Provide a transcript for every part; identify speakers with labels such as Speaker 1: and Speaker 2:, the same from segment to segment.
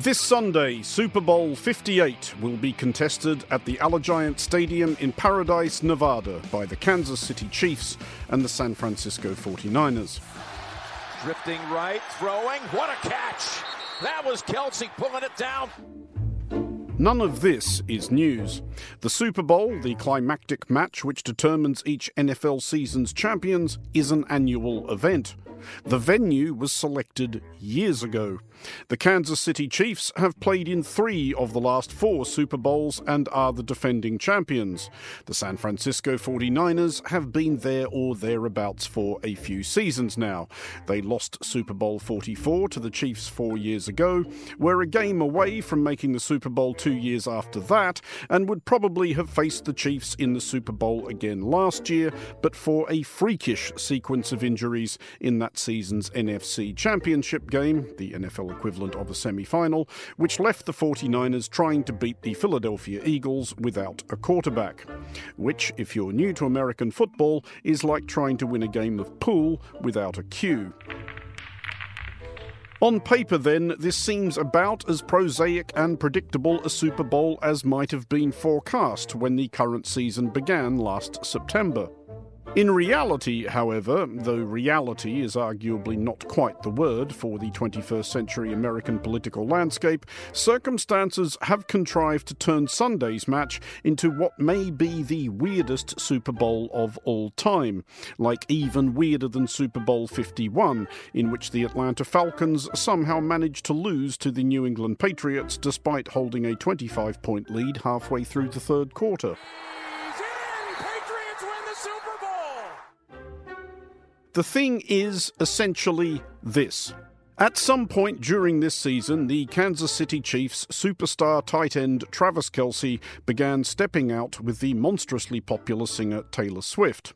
Speaker 1: This Sunday, Super Bowl 58 will be contested at the Allegiant Stadium in Paradise, Nevada by the Kansas City Chiefs and the San Francisco 49ers.
Speaker 2: Drifting right, throwing. What a catch! That was Kelce pulling it down.
Speaker 1: None of this is news. The Super Bowl, the climactic match which determines each NFL season's champions, is an annual event. The venue was selected years ago. The Kansas City Chiefs have played in three of the last four Super Bowls and are the defending champions. The San Francisco 49ers have been there or thereabouts for a few seasons now. They lost Super Bowl 44 to the Chiefs four years ago, were a game away from making the Super Bowl two years after that, and would probably have faced the Chiefs in the Super Bowl again last year, but for a freakish sequence of injuries in that season's NFC Championship game, the NFL equivalent of a semi final, which left the 49ers trying to beat the Philadelphia Eagles without a quarterback. Which, if you're new to American football, is like trying to win a game of pool without a cue. On paper, then, this seems about as prosaic and predictable a Super Bowl as might have been forecast when the current season began last September. In reality, however, though reality is arguably not quite the word for the 21st century American political landscape, circumstances have contrived to turn Sunday's match into what may be the weirdest Super Bowl of all time, like even weirder than Super Bowl 51, in which the Atlanta Falcons somehow managed to lose to the New England Patriots despite holding a 25 point lead halfway through the third quarter. The thing is essentially this. At some point during this season, the Kansas City Chiefs superstar tight end Travis Kelce began stepping out with the monstrously popular singer Taylor Swift.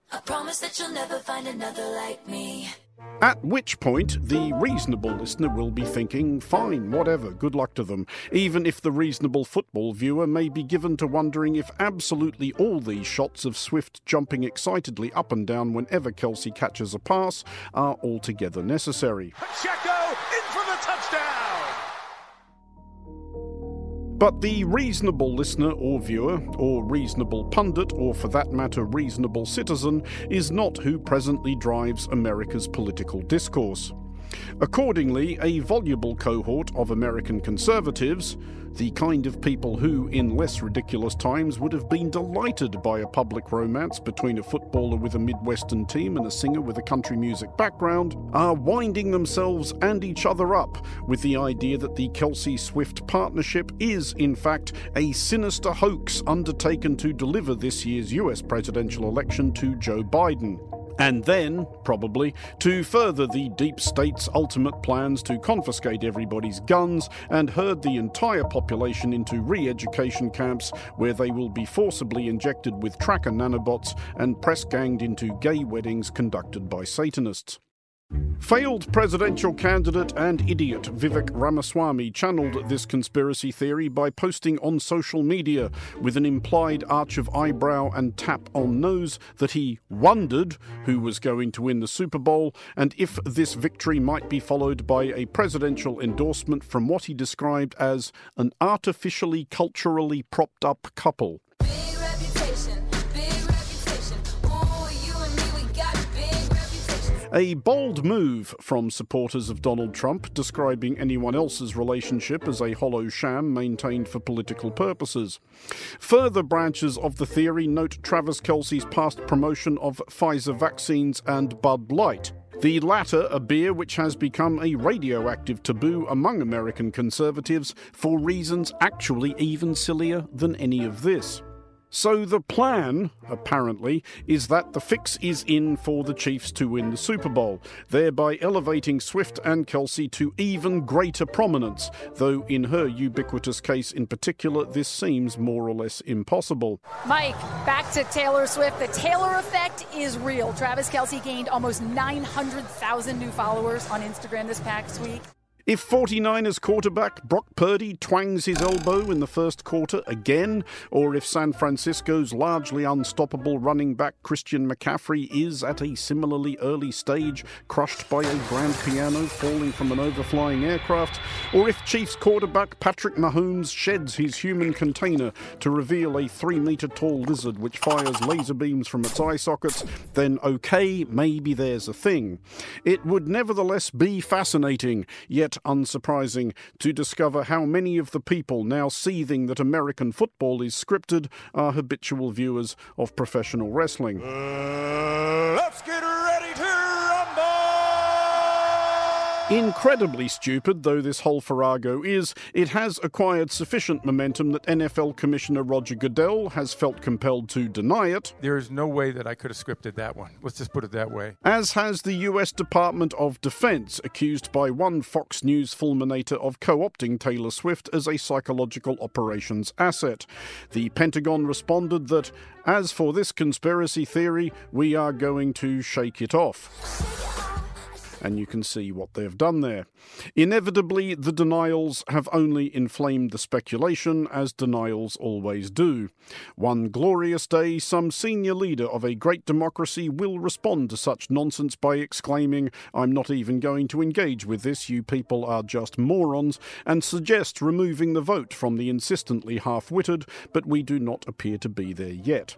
Speaker 1: At which point, the reasonable listener will be thinking, fine, whatever, good luck to them, even if the reasonable football viewer may be given to wondering if absolutely all these shots of Swift jumping excitedly up and down whenever Kelce catches a pass are altogether necessary.
Speaker 2: Pacheco
Speaker 1: But the reasonable listener or viewer, or reasonable pundit, or for that matter, reasonable citizen, is not who presently drives America's political discourse. Accordingly, a voluble cohort of American conservatives, the kind of people who, in less ridiculous times, would have been delighted by a public romance between a footballer with a Midwestern team and a singer with a country music background, are winding themselves and each other up with the idea that the Kelce Swift partnership is, in fact, a sinister hoax undertaken to deliver this year's US presidential election to Joe Biden. And then, probably, to further the deep state's ultimate plans to confiscate everybody's guns and herd the entire population into re education camps where they will be forcibly injected with tracker nanobots and press ganged into gay weddings conducted by Satanists. Failed presidential candidate and idiot Vivek Ramaswamy channeled this conspiracy theory by posting on social media with an implied arch of eyebrow and tap on nose that he wondered who was going to win the Super Bowl and if this victory might be followed by a presidential endorsement from what he described as an artificially culturally propped up couple. A bold move from supporters of Donald Trump, describing anyone else's relationship as a hollow sham maintained for political purposes. Further branches of the theory note Travis Kelce's past promotion of Pfizer vaccines and Bud Light. The latter, a beer which has become a radioactive taboo among American conservatives for reasons actually even sillier than any of this. So the plan, apparently, is that the fix is in for the Chiefs to win the Super Bowl, thereby elevating Swift and Kelce to even greater prominence, though in her ubiquitous case in particular, this seems more or less impossible.
Speaker 3: Mike, back to Taylor Swift. The Taylor effect is real. Travis Kelce gained almost 900,000 new followers on Instagram this past week.
Speaker 1: If 49ers quarterback Brock Purdy twangs his elbow in the first quarter again, or if San Francisco's largely unstoppable running back Christian McCaffrey is at a similarly early stage crushed by a grand piano falling from an overflying aircraft, or if Chiefs quarterback Patrick Mahomes sheds his human container to reveal a three metre tall lizard which fires laser beams from its eye sockets, then okay, maybe there's a thing. It would nevertheless be fascinating, yet unsurprising to discover how many of the people now seething that American football is scripted are habitual viewers of professional wrestling.
Speaker 2: Uh, let's get ready
Speaker 1: Incredibly stupid though this whole farrago is, it has acquired sufficient momentum that NFL Commissioner Roger Goodell has felt compelled to deny it.
Speaker 4: There is no way that I could have scripted that one. Let's just put it that way.
Speaker 1: As has the US Department of Defense, accused by one Fox News fulminator of co opting Taylor Swift as a psychological operations asset. The Pentagon responded that, as for this conspiracy theory, we are going to shake it off and you can see what they've done there. Inevitably, the denials have only inflamed the speculation, as denials always do. One glorious day, some senior leader of a great democracy will respond to such nonsense by exclaiming, I'm not even going to engage with this, you people are just morons, and suggest removing the vote from the insistently half witted, but we do not appear to be there yet.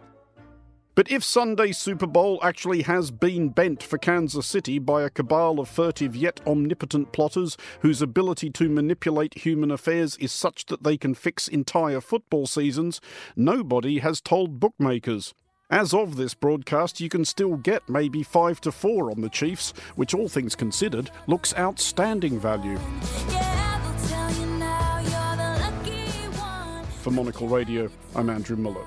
Speaker 1: But if Sunday's Super Bowl actually has been bent for Kansas City by a cabal of furtive yet omnipotent plotters whose ability to manipulate human affairs is such that they can fix entire football seasons, nobody has told bookmakers. As of this broadcast, you can still get maybe 5 to 4 on the Chiefs, which all things considered looks outstanding value. For Monocle Radio, I'm Andrew Mueller.